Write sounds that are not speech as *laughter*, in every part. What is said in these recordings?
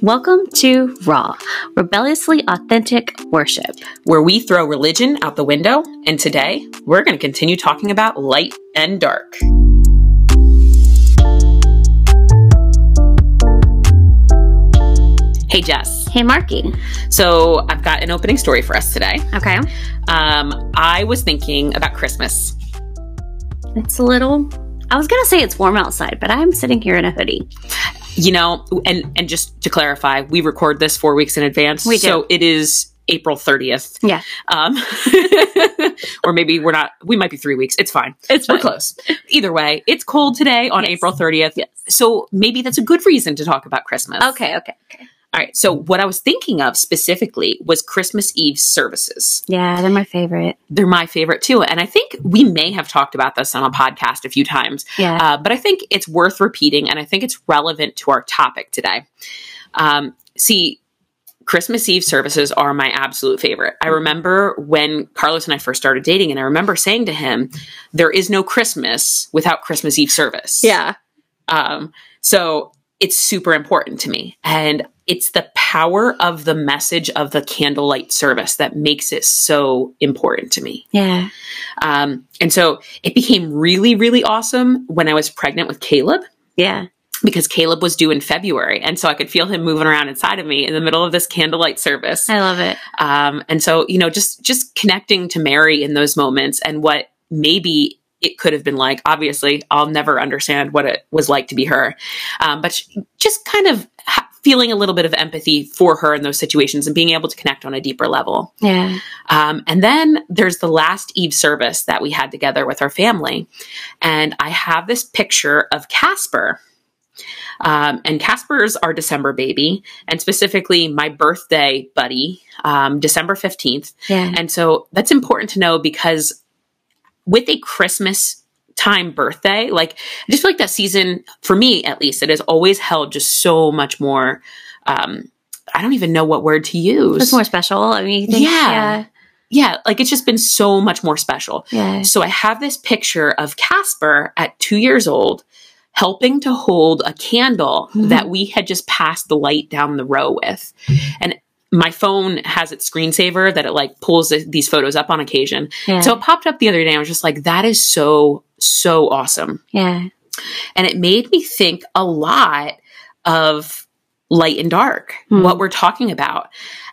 Welcome to Raw, Rebelliously Authentic Worship. where we throw religion out the window. And today, we're going to continue talking about light and dark. Hey, Jess. Hey, Marky. So, I've got an opening story for us today. Okay. Um, I was thinking about Christmas. It's a little, I was going to say it's warm outside, but I'm sitting here in a hoodie. You know, and and just to clarify, we record this four weeks in advance, We do. so it is April thirtieth. Yeah. Um, *laughs* or maybe we're not. We might be three weeks. It's fine. It's We're close. Either way, it's cold today on Yes. April 30th. Yes. So maybe that's a good reason to talk about Christmas. Okay, okay, okay. All right. So what I was thinking of specifically was Christmas Eve services. Yeah, they're my favorite. They're my favorite too. And I think we may have talked about this on a podcast a few times, Yeah. uh, but I think it's worth repeating and I think it's relevant to our topic today. Um, see, Christmas Eve services are my absolute favorite. I remember when Carlos and I first started dating, and I remember saying to him, There is no Christmas without Christmas Eve service. yeah. Um, so it's super important to me. And it's the power of the message of the candlelight service that makes it so important to me. Yeah. Um, and so it became really, really awesome when I was pregnant with Caleb Yeah. because Caleb was due in February. And so I could feel him moving around inside of me in the middle of this candlelight service. I love it. Um, and so, you know, just just connecting to Mary in those moments and what maybe it could have been like. Obviously, I'll never understand what it was like to be her, um, but sh- just kind of ha- feeling a little bit of empathy for her in those situations and being able to connect on a deeper level. Yeah. Um, and then there's the last Eve service that we had together with our family, and I have this picture of Casper. Um, and Casper's our December baby, and specifically my birthday buddy, um, December 15th. Yeah. And so that's important to know because with a Christmas time birthday, like I just feel like that season, for me at least, it has always held just so much more. Um, I don't even know what word to use. It's more special. I mean, think, Yeah. yeah, like it's just been so much more special. Yeah. So I have this picture of Casper at two years old helping to hold a candle Mhm. that we had just passed the light down the row with. And my phone has its screensaver that it like pulls th- these photos up on occasion. Yeah. So it popped up the other day. and I was just like, that is so, so awesome. yeah. And it made me think a lot of light and dark, Hmm. what we're talking about.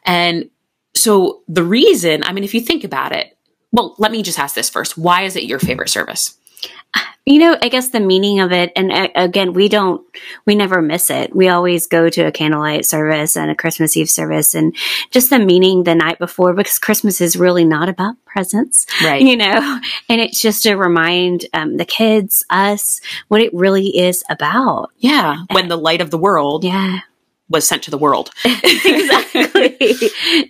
And so the reason, I mean, if you think about it, well, let me just ask this first. Why is it your favorite service? You know, I guess the meaning of it, and uh, again, we don't, we never miss it. We always go to a candlelight service and a Christmas Eve service, and just the meaning the night before, because Christmas is really not about presents, Right. you know, and it's just to remind um, the kids, us, what it really is about. Yeah. When the light of the world Yeah, was sent to the world. *laughs* *laughs* exactly,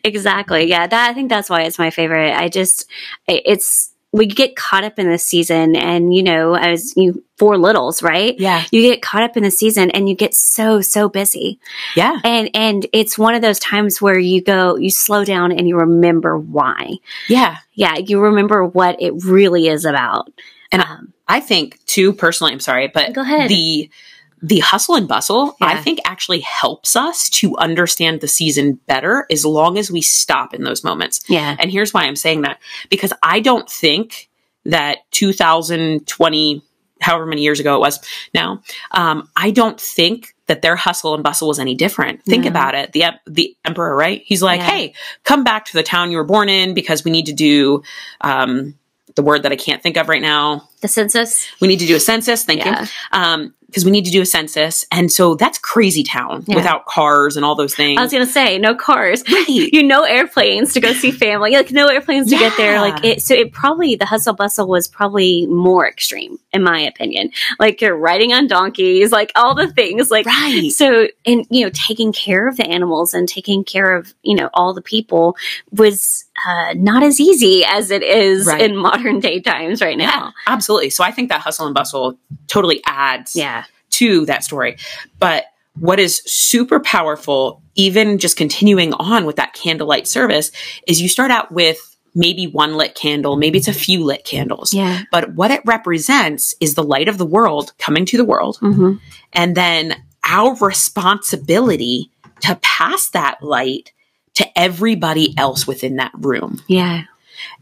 exactly. Yeah, that I think that's why it's my favorite. I just, it- it's we get caught up in this season, and you know, as you four littles, right? Yeah. you get caught up in the season and you get so so busy Yeah. and and it's one of those times where you go you slow down and you remember why Yeah. yeah you remember what it really is about And um, I think too personally, I'm sorry, but Go ahead. the the hustle and bustle, I think actually helps us to understand the season better as long as we stop in those moments. yeah And here's why I'm saying that because I don't think that 2020, however many years ago it was now, um, I don't think that their hustle and bustle was any different. Think No. about it. The the emperor, right? He's like, Yeah. "Hey, come back to the town you were born in because we need to do um, the word that I can't think of right now. the census We need to do a census. Thank Yeah. you. Um, because we need to do a census, and so that's crazy town Yeah. without cars and all those things. i was gonna say no cars Right. *laughs* you know airplanes to go see family like no airplanes to get there like it so it probably the hustle bustle was probably more extreme in my opinion like you're riding on donkeys like all the things like Right. so and you know taking care of the animals and taking care of you know all the people was uh, not as easy as it is Right. in modern day times right Yeah, now absolutely. So I think that hustle and bustle totally adds yeah to that story. But what is super powerful, even just continuing on with that candlelight service, is you start out with maybe one lit candle, maybe it's a few lit candles. yeah But what it represents is the light of the world coming to the world. hmm And then our responsibility to pass that light to everybody else within that room. Yeah.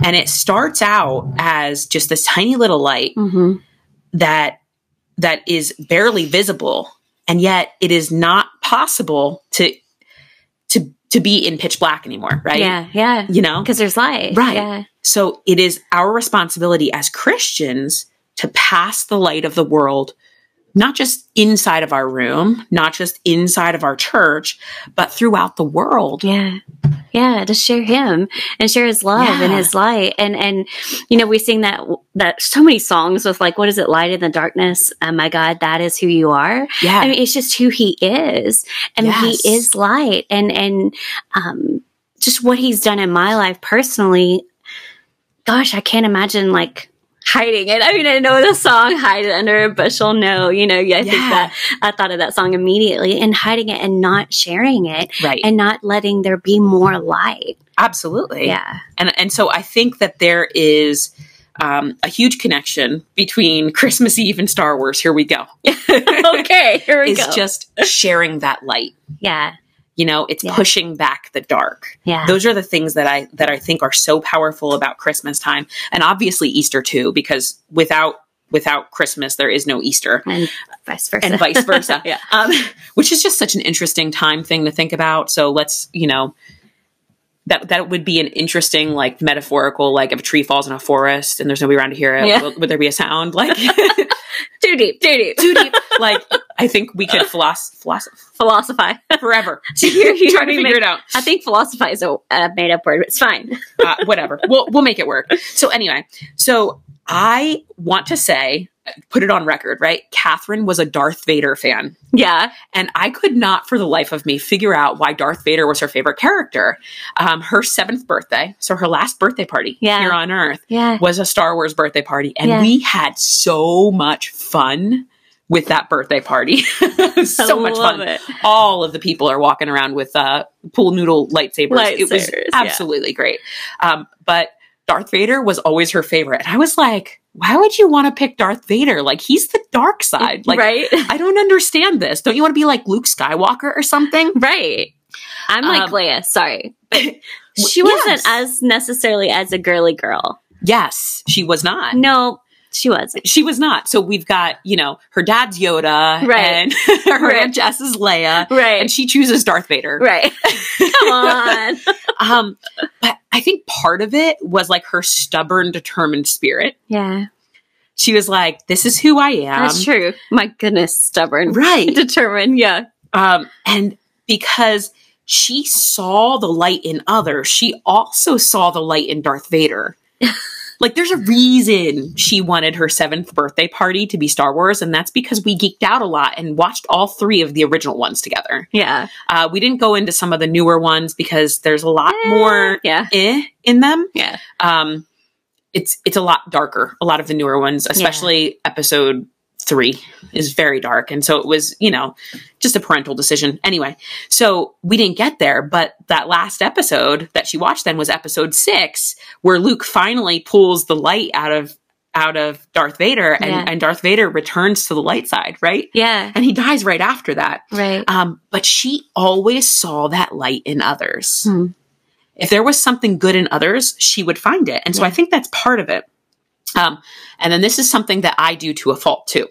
And it starts out as just this tiny little light hmm that that is barely visible and yet it is not possible to to to be in pitch black anymore, right? Yeah. Yeah. You know? Because there's light. Right. Yeah. So it is our responsibility as Christians to pass the light of the world, not just inside of our room, not just inside of our church, but throughout the world. Yeah. Yeah. To share him and share his love and his light. And, and, you know, we sing that, that so many songs with like, what is it? Light in the darkness. Oh my God, that is who you are. Yeah. I mean, it's just who he is. And Yes. he is light. And, and, um, just what he's done in my life personally. Gosh, I can't imagine like hiding it. I mean, I know the song hide it under a bushel. No, you know, yeah, I think that I thought of that song immediately and hiding it and not sharing it right. and not letting there be more light. Absolutely. Yeah. And and so I think that there is um, a huge connection between *laughs* Christmas Eve and Star Wars. Here we go. *laughs* okay, here we Is go. just sharing that light. yeah. You know, it's Yeah. pushing back the dark. Yeah. Those are the things that I that I think are so powerful about Christmas time, and obviously Easter too, because without without Christmas there is no Easter, and vice versa. and vice versa. *laughs* yeah. um, which is just such an interesting time thing to think about. So let's you know that that would be an interesting like metaphorical like if a tree falls in a forest and there's nobody around to hear it, Yeah. will, would there be a sound like *laughs* *laughs* *laughs* Too deep, too deep. too deep? *laughs* Like I think we could philosoph- philosoph- Philosophize. forever. You- you trying to figure it out. I think philosophize is a uh, made up word, but it's fine. uh, whatever. We'll we'll make it work. So anyway, so I want to say, put it on record, right? Catherine was a Darth Vader fan, Yeah. and I could not, for the life of me, figure out why Darth Vader was her favorite character. Um, her seventh birthday, so her last birthday party Yeah. here on Earth, Yeah. was a Star Wars birthday party, and Yeah. we had so much fun. With that birthday party, *laughs* so I much love fun. it. All of the people are walking around with uh, pool noodle lightsabers. It was Lightsabers, yeah. absolutely great. Um, but Darth Vader was always her favorite. And I was like, why would you want to pick Darth Vader? Like, he's the dark side. Like, right. I don't understand this. Don't you want to be like Luke Skywalker or something? Right. I'm like Um, Leia, sorry. *laughs* But she wasn't as necessarily as a girly girl. Yes, she was not. No, she wasn't. She was not. So we've got, you know, her dad's Yoda Right. and *laughs* her Right. Aunt Jess is Leia. Right. And she chooses Darth Vader. right. *laughs* Come on. *laughs* Um, but I think part of it was like her stubborn, determined spirit. yeah. She was like, this is who I am. That's true. My goodness, stubborn. Right. Determined. Yeah. Um, and because she saw the light in others, she also saw the light in Darth Vader. Like, there's a reason she wanted her seventh birthday party to be Star Wars, and that's because we geeked out a lot and watched all three of the original ones together. Yeah. Uh, we didn't go into some of the newer ones because there's a lot Eh, more Yeah. eh in them. Yeah. Um, it's it's a lot darker. A lot of the newer ones, especially episode three, is very dark, and so it was you know just a parental decision. Anyway, so we didn't get there, but that last episode that she watched then was episode six, where Luke finally pulls the light out of out of Darth Vader, and, Yeah. and Darth Vader returns to the light side, right? Yeah. And he dies right after that. Right. Um, but she always saw that light in others. Hmm. If there was something good in others, she would find it. And so I think that's part of it. Um, and then this is something that I do to a fault too,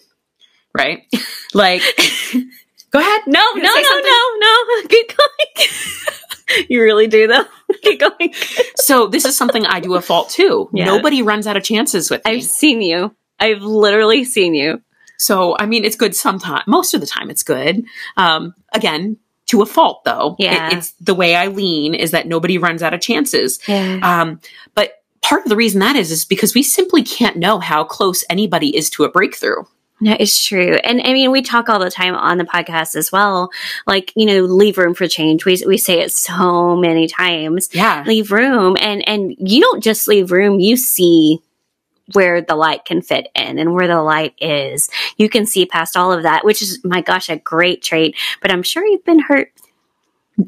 right? *laughs* like, *laughs* go ahead. No, no, no, no, *laughs* no. Keep going. you really do though. Keep going. So this is something I do a fault too. Yeah. Nobody runs out of chances with me. I've seen you. I've literally seen you. So, I mean, it's good sometimes. Most of the time, it's good. Um, again, to a fault, though. Yeah. It- it's the way I lean is that nobody runs out of chances. Yeah. Um, but part of the reason that is is because we simply can't know how close anybody is to a breakthrough. No, it's true. And I mean, we talk all the time on the podcast as well. Like, you know, leave room for change. We, we say it so many times. Yeah. Leave room. And, and you don't just leave room, you see where the light can fit in and where the light is. You can see past all of that, which is, my gosh, a great trait. But I'm sure you've been hurt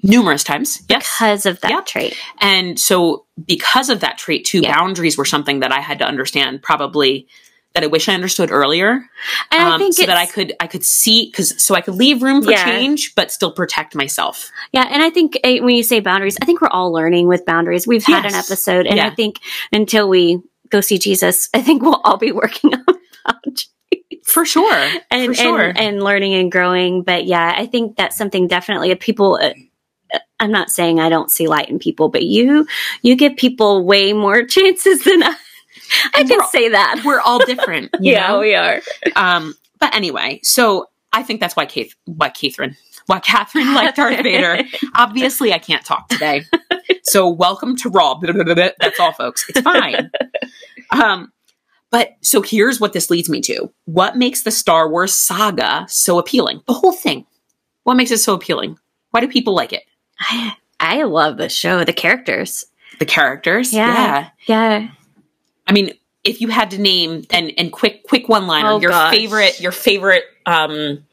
Numerous times. Yes. because of that Yep. trait. And so because of that trait too, Yeah. boundaries were something that I had to understand probably that I wish I understood earlier. And I um, think so that I could I could see because so I could leave room for Yeah. change but still protect myself. Yeah, and I think uh, when you say boundaries, I think we're all learning with boundaries. We've had an episode, and I think until we go see Jesus, I think we'll all be *laughs* working on boundaries For sure. and for sure. and, and learning and growing. But yeah, I think that's something definitely. People, uh, I'm not saying I don't see light in people, but you you give people way more *laughs* chances than I. I can say that. We're all different. *laughs* you know? we are. Um, but anyway, so I think that's why Kate, why Catherine, why Catherine *laughs* liked Darth Vader. Obviously, I can't talk today. So welcome to Raw. That's all, folks. It's fine. Um, but so here's what this leads me to. What makes the Star Wars saga so appealing? The whole thing. What makes it so appealing? Why do people like it? I, I love the show. The characters. The characters? Yeah. Yeah. I mean, if you had to name and and quick quick one liner, Oh, your gosh. favorite your favorite um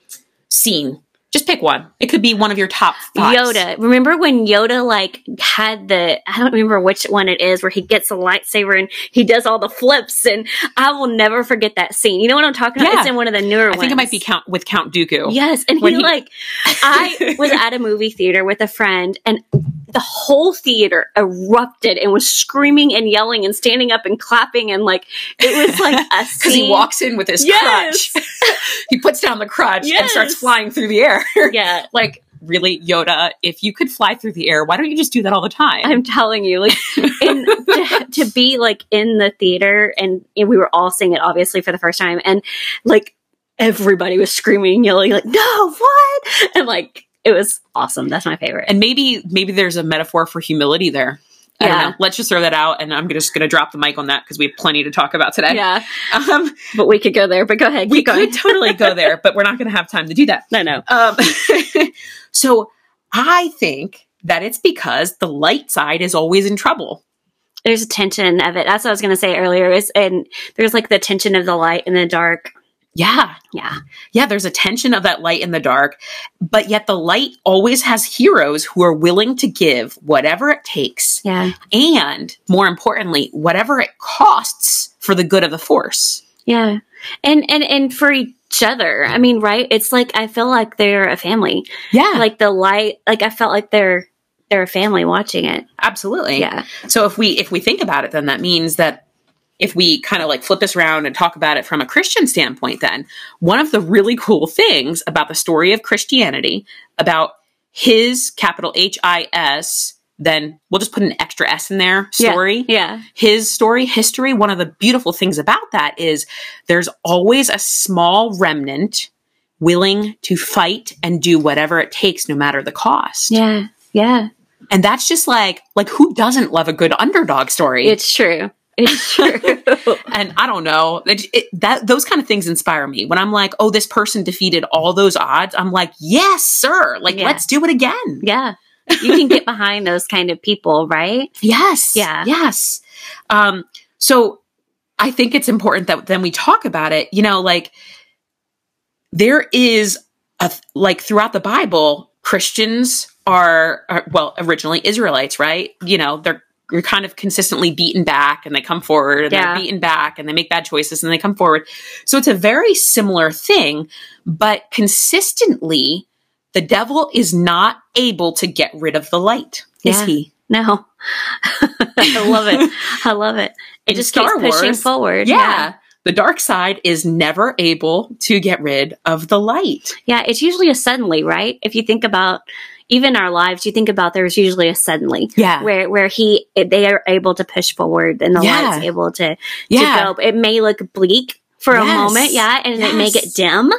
scene. Just pick one. It could be one of your top five. Yoda. Remember when Yoda like had the I don't remember which one it is where he gets a lightsaber and he does all the flips and I will never forget that scene. You know what I'm talking about? Yeah. It's in one of the newer I ones. I think it might be Count with Count Dooku. Yes, and When he, he- like I *laughs* was at a movie theater with a friend and the whole theater erupted and was screaming and yelling and standing up and clapping and like it was like *laughs* a Because he walks in with his Yes. crutch. *laughs* he puts down the crutch and starts flying through the air. *laughs* Yeah. like, really, Yoda, if you could fly through the air, why don't you just do that all the time? I'm telling you, like, and to, to be like in the theater, and, and we were all seeing it obviously for the first time, and like everybody was screaming, yelling, like, "No, what?" And like it was awesome. That's my favorite. and maybe maybe there's a metaphor for humility there. I don't Yeah. know. Let's just throw that out, and I'm just going to drop the mic on that because we have plenty to talk about today. yeah, Um, but we could go there. But go ahead, we going. could totally go there, but we're not going to have time to do that. no, no. Um, *laughs* so I think that it's because the light side is always in trouble. There's a tension of it. That's what I was going to say earlier. Is and there's like the tension of the light and the dark. Yeah. Yeah, Yeah, there's a tension of that light in the dark, but yet the light always has heroes who are willing to give whatever it takes yeah, and more importantly, whatever it costs for the good of the force. yeah. And and and for each other. I mean, right? It's like I feel like they're a family. Yeah, like the light like i felt like they're they're a family watching it absolutely. yeah So if we if we think about it then that means that if we kind of like flip this around and talk about it from a Christian standpoint then one of the really cool things about the story of Christianity about his capital H I S then we'll just put an extra S in there Yeah. story. yeah. His story history one of the beautiful things about that is there's always a small remnant willing to fight and do whatever it takes no matter the cost. Yeah yeah. And that's just like like who doesn't love a good underdog story? It's true it's *laughs* true and i don't know it, it, that those kind of things inspire me when i'm like oh this person defeated all those odds i'm like yes sir like Yeah. let's do it again yeah you can get behind those kind of people right *laughs* Yes. Yeah. Yes. Um, so I think it's important that then we talk about it, you know, like there is a, like throughout the Bible, Christians are, are, well, originally Israelites, right? You know, they're, you're kind of consistently beaten back and they come forward and Yeah. they're beaten back and they make bad choices and they come forward. So it's a very similar thing, but consistently the devil is not able to get rid of the light, is Yeah. he? no *laughs* i love it i love it it In just Star keeps pushing Wars, forward Yeah. The dark side is never able to get rid of the light. yeah it's usually a suddenly right if you think about even our lives you think about there's usually a suddenly Yeah. where where he they are able to push forward and the Yeah. light's able to Yeah. go. It may look bleak for a moment, yeah, and it may get dim,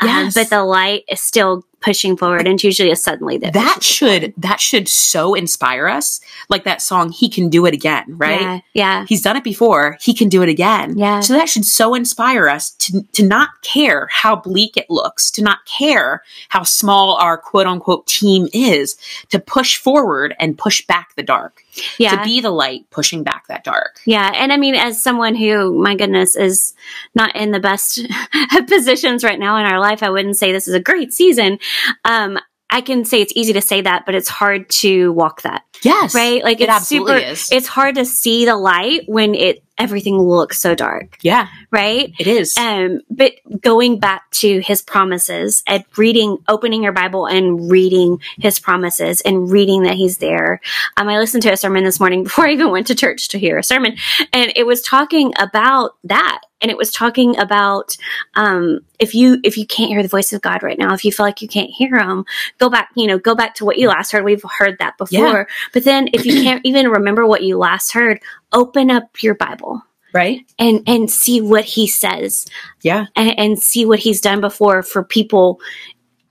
um, but the light is still pushing forward, and it's usually a suddenly that That should that should so inspire us. Like that song He Can Do It Again, right? Yeah, yeah, He's done it before. He can do it again. Yeah. So that should so inspire us to, to not care how bleak it looks, to not care how small our quote unquote team is, to push forward and push back the dark, yeah. to be the light pushing back that dark. Yeah, and I mean, as someone who, my goodness, is not in the best *laughs* positions right now in our life, I wouldn't say this is a great season. Um, I can say it's easy to say that, but it's hard to walk that, Yes. right? Like it it's absolutely super. is. It's hard to see the light when it everything looks so dark, Yeah, right? it is. Um, but going back to his promises and reading, opening your Bible and reading his promises and reading that he's there. Um, I listened to a sermon this morning *laughs* before I even went to church to hear a sermon, and it was talking about that. And it was talking about um, if you if you can't hear the voice of God right now, if you feel like you can't hear Him, go back. You know, go back to what you last heard. We've heard that before. Yeah. But then, if you can't even remember what you last heard, open up your Bible right? and and see what he says Yeah. and, and see what he's done before for people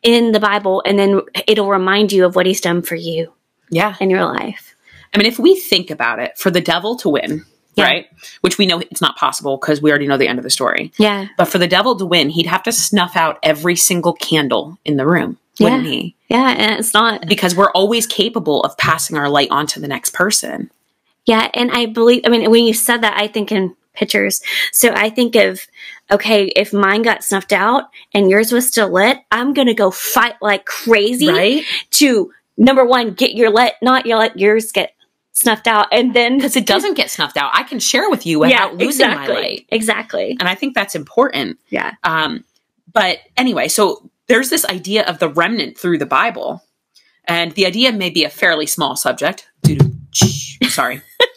in the bible and then it'll remind you of what he's done for you Yeah. in your life I mean, if we think about it, for the devil to win, Yeah. right? Which we know it's not possible because we already know the end of the story. yeah But for the devil to win, he'd have to snuff out every single candle in the room, wouldn't Yeah. he? yeah and it's not Because we're always capable of passing our light on to the next person. Yeah and i believe i mean when you said that i think in pictures so i think of okay if mine got snuffed out and yours was still lit i'm gonna go fight like crazy Right? to number one get your lit, not your let yours get snuffed out and then Because it doesn't get snuffed out. I can share with you without losing exactly my light. exactly And I think that's important. yeah Um, but anyway, so there's this idea of the remnant through the Bible. And the idea may be a fairly small subject. Sorry. *laughs*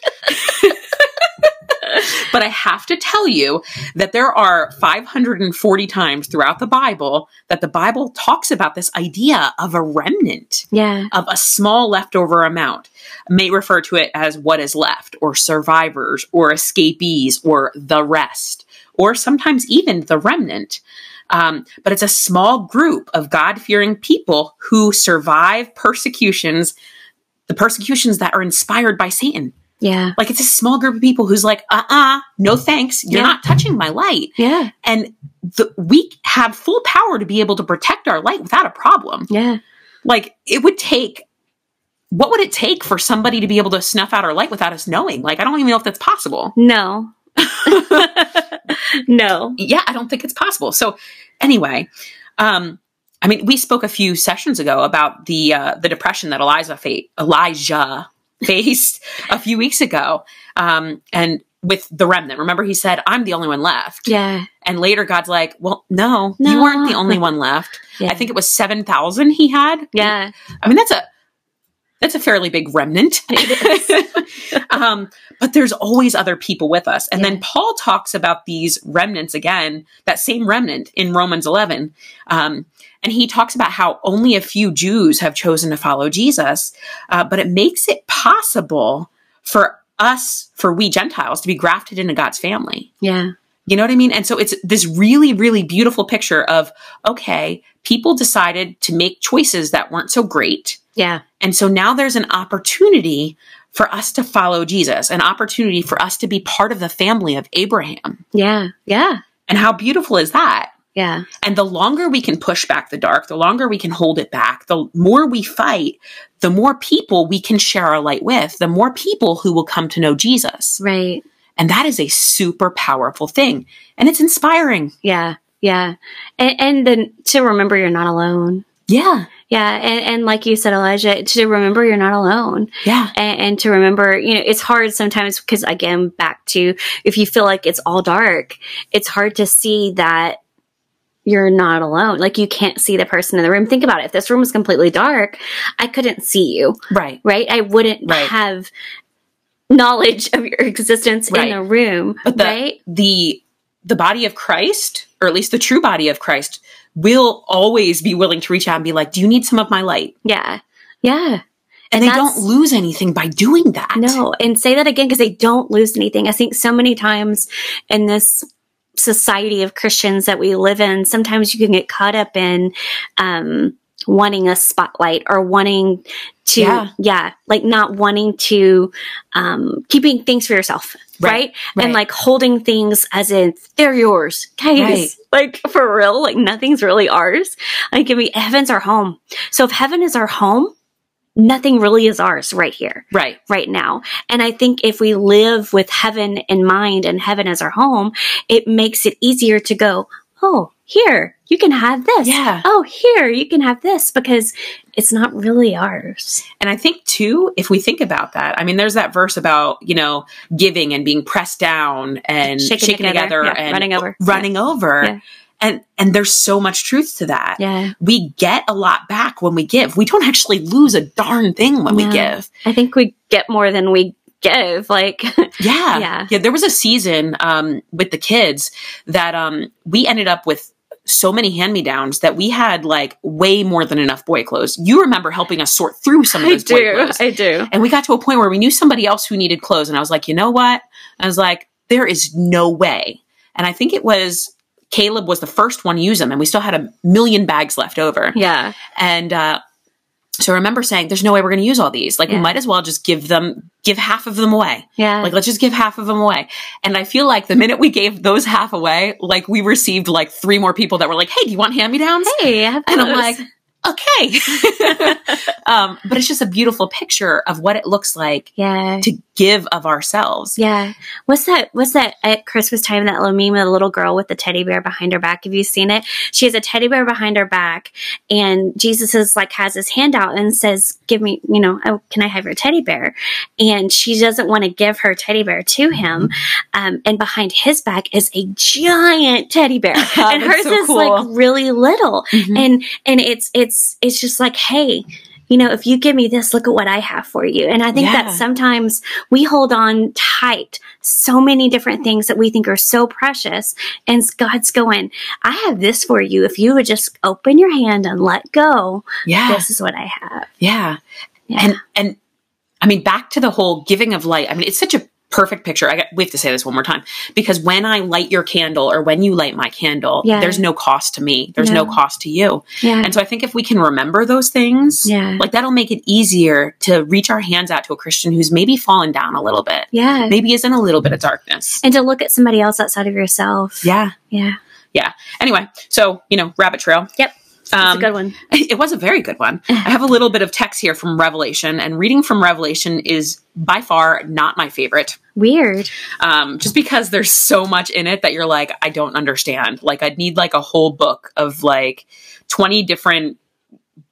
but I have to tell you that there are 540 times throughout the Bible that the Bible talks about this idea of a remnant, yeah of a small leftover amount. May refer to it as what is left, or survivors, or escapees, or the rest, or sometimes even the remnant. Um, but it's a small group of God fearing people who survive persecutions, the persecutions that are inspired by Satan. yeah Like it's a small group of people who's like, uh uh no thanks. You're Yeah. not touching my light. yeah And the, we have full power to be able to protect our light without a problem. yeah Like it would take, what would it take for somebody to be able to snuff out our light without us knowing? Like, I don't even know if that's possible. No. *laughs* *laughs* no. yeah, I don't think it's possible. So anyway, um, I mean, we spoke a few sessions ago about the uh, the depression that Elijah fa- Elijah *laughs* faced a few weeks ago, um, and with the remnant. Remember, he said, "I'm the only one left." Yeah. And later, God's like, "Well, no, No. you weren't the only one left. *laughs* Yeah. I think it was seven thousand he had. Yeah. I mean, that's a that's a fairly big remnant. *laughs* um, but there's always other people with us. And Yeah. then Paul talks about these remnants again, that same remnant in Romans 11. Um, and he talks about how only a few Jews have chosen to follow Jesus, uh, but it makes it possible for us, for we Gentiles, to be grafted into God's family. Yeah. You know what I mean? And so it's this really, really beautiful picture of okay, people decided to make choices that weren't so great. Yeah. And so now there's an opportunity for us to follow Jesus, an opportunity for us to be part of the family of Abraham. Yeah. Yeah. And how beautiful is that? Yeah. And the longer we can push back the dark, the longer we can hold it back, the more we fight, the more people we can share our light with, the more people who will come to know Jesus. Right. And that is a super powerful thing. And it's inspiring. Yeah. Yeah. And, and then to remember you're not alone. Yeah. Yeah. And, and like you said, Elijah, to remember you're not alone. Yeah. and, and to remember, you know, it's hard sometimes because again, back to if you feel like it's all dark, it's hard to see that you're not alone. Like you can't see the person in the room. Think about it. If this room was completely dark, I couldn't see you, Right. right? I wouldn't Right. have knowledge of your existence Right. in a room, But the, right? the the body of Christ, or at least the true body of Christ, will always be willing to reach out and be like, "Do you need some of my light?" Yeah. Yeah. And, they don't lose anything by doing that. No, and say that again because they don't lose anything. I think so many times in this society of Christians that we live in, sometimes you can get caught up in um, wanting a spotlight or wanting to, Yeah. yeah, like not wanting to, um, keeping things for yourself, Right, right? right. And like holding things as if they're yours, guys. Right. *laughs* Like for real, like nothing's really ours. Like, I mean, heaven's our home. So if heaven is our home, nothing really is ours right here Right. right now. And I think if we live with heaven in mind and heaven as our home, it makes it easier to go, oh, here, you can have this. Yeah. Oh, here, you can have this because it's not really ours. And I think too, if we think about that, I mean, there's that verse about, you know, giving and being pressed down and Shaken shaken, together. together, Yeah, and running over. running over. Yeah. And, and there's so much truth to that. Yeah. We get a lot back when we give. We don't actually lose a darn thing when we give. I think we get more than we give. Like, *laughs* Yeah. Yeah. Yeah. There was a season um, with the kids that um, we ended up with so many hand me downs that we had like way more than enough boy clothes. You remember helping us sort through some of I those boy do. clothes. I do. and we got to a point where we knew somebody else who needed clothes. And I was like, you know what? I was like, there is no way. And I think it was Caleb was the first one to use them, and we still had a million bags left over. Yeah. And uh, so I remember saying, "There's no way we're going to use all these. Like, Yeah. we might as well just give them, give half of them away. Yeah. Like, let's just give half of them away." And I feel like the minute we gave those half away, like we received like three more people that were like, "Hey, do you want hand me downs?" hey, I have And I'm like, okay. *laughs* um, but it's just a beautiful picture of what it looks like yeah. to give of ourselves. Yeah. What's that? What's that at Christmas time? That little meme of the little girl with the teddy bear behind her back. Have you seen it? She has a teddy bear behind her back, and Jesus is like has his hand out and says, "Give me, you know, oh, can I have your teddy bear?" And she doesn't want to give her teddy bear to him. Um, and behind his back is a giant teddy bear, *laughs* and hers so is cool. like really little. Mhm. And and it's it's it's just like, hey. You know, if you give me this, look at what I have for you. And I think Yeah. that sometimes we hold on tight so many different things that we think are so precious and god's going i have this for you if you would just open your hand and let go Yeah. this is what i have Yeah. yeah And and I mean back to the whole giving of light. I mean it's such a perfect picture. I got, we have to say this one more time because when I light your candle or when you light my candle, Yeah. there's no cost to me. There's no No. cost to you. yeah And so I think if we can remember those things, Yeah. like that'll make it easier to reach our hands out to a Christian who's maybe fallen down a little bit. yeah Maybe is in a little bit of darkness. and to look at somebody else outside of yourself Yeah. yeah Yeah. Anyway, so, you know, rabbit trail. yep Um, a good one *laughs* It was a very good one. I have a little bit of text here from Revelation, and reading from Revelation is by far not my favorite. Weird Um, just because there's so much in it that you're like, I don't understand. Like, I'd need like a whole book of like 20 different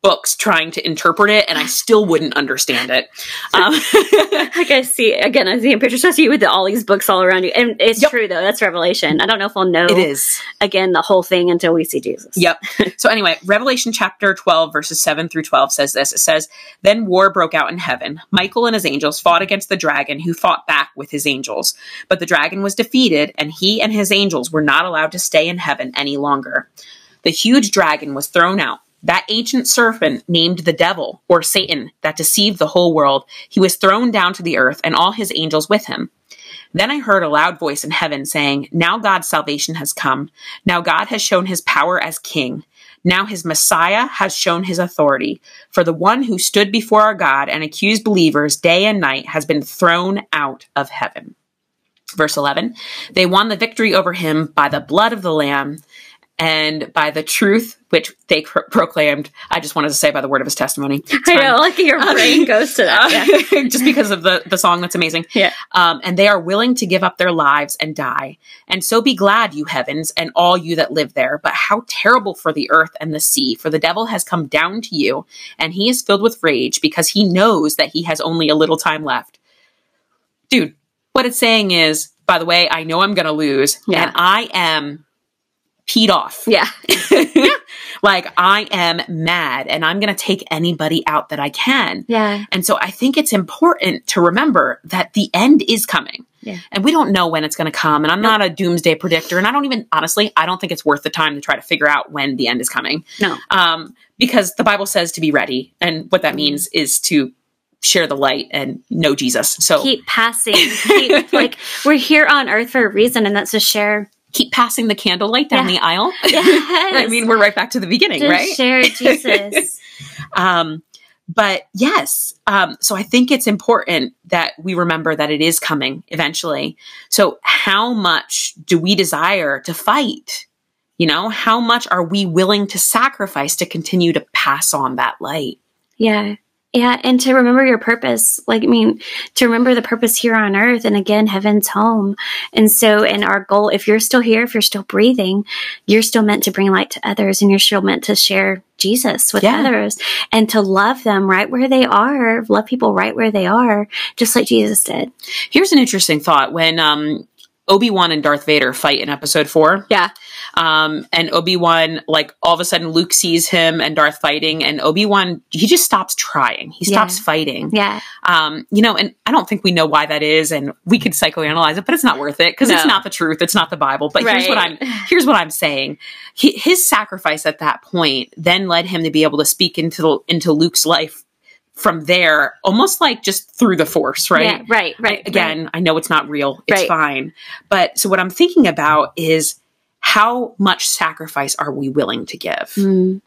books trying to interpret it, and I still wouldn't understand it. *laughs* Um, *laughs* like i see again i see in pictures of you with all these books all around you and it's Yep. true though that's revelation i don't know if we'll know it is. again the whole thing until we see jesus Yep. *laughs* So anyway, Revelation chapter 12 verses 7 through 12 says this. It says, "Then war broke out in heaven. Michael and his angels fought against the dragon who fought back with his angels. But the dragon was defeated and he and his angels were not allowed to stay in heaven any longer. The huge dragon was thrown out." That ancient serpent named the devil, or Satan, that deceived the whole world, he was thrown down to the earth and all his angels with him. Then I heard a loud voice in heaven saying, Now God's salvation has come. Now God has shown his power as king. Now his Messiah has shown his authority. For the one who stood before our God and accused believers day and night has been thrown out of heaven. Verse 11 They won the victory over him by the blood of the Lamb and by the truth which they pro- proclaimed. I just wanted to say by the word of his testimony. I know like your brain goes to that yeah. *laughs* just because of the, the song that's amazing. Yeah. Um, and they are willing to give up their lives and die. And so be glad, you heavens, and all you that live there. But how terrible for the earth and the sea, for the devil has come down to you, and he is filled with rage because he knows that he has only a little time left. Dude, what it's saying is, by the way, I know I'm going to lose, Yeah. and I am peed off. *laughs* yeah like, I am mad, and I'm going to take anybody out that I can. yeah And so I think it's important to remember that the end is coming. Yeah. And we don't know when it's going to come. And I'm not a doomsday predictor. And I don't even, honestly, I don't think it's worth the time to try to figure out when the end is coming. no Um, because the Bible says to be ready. And what that means is to share the light and know Jesus. So keep, keep passing. Keep, like we're here on earth for a reason, and that's to share. Passing the candlelight down Yeah. the aisle. *laughs* Yes. I mean, we're right back to the beginning, to right? share *laughs* Jesus. Um, but yes, um, so I think it's important that we remember that it is coming eventually. So, how much do we desire to fight? You know, how much are we willing to sacrifice to continue to pass on that light? yeah, Yeah, and to remember your purpose, like I mean, to remember the purpose here on earth, and again, heaven's home. And so, and our goal, if you're still here, if you're still breathing, you're still meant to bring light to others, and you're still meant to share Jesus with Yeah. others, and to love them right where they are, love people right where they are, just like Jesus did. Here's an interesting thought when um, Obi Wan and Darth Vader fight in Episode Four. Yeah, Um, and Obi Wan, like all of a sudden, Luke sees him and Darth fighting, and Obi Wan he just stops trying. He stops Yeah. fighting. yeah, Um, you know, and I don't think we know why that is, and we could psychoanalyze it, but it's not worth it because it's not the truth. It's not the Bible. But here's what I'm *sighs* here's what I'm saying. He, his sacrifice at that point then led him to be able to speak into the, into Luke's life from there, almost like just through the Force, right? yeah, right, right. Again, I know it's not real. It's Right. fine. But so what I'm thinking about is how much sacrifice are we willing to give? Mm,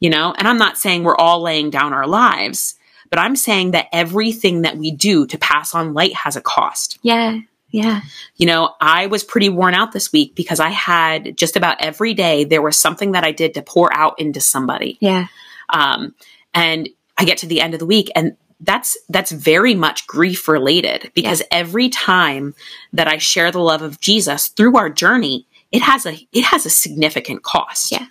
You know, and I'm not saying we're all laying down our lives, but I'm saying that everything that we do to pass on light has a cost. yeah, yeah, You know, I was pretty worn out this week because I had just about every day there was something that I did to pour out into somebody. yeah, Um, and I get to the end of the week and that's that's very much grief related because every time that I share the love of Jesus through our journey, it has a it has a significant cost. Yeah.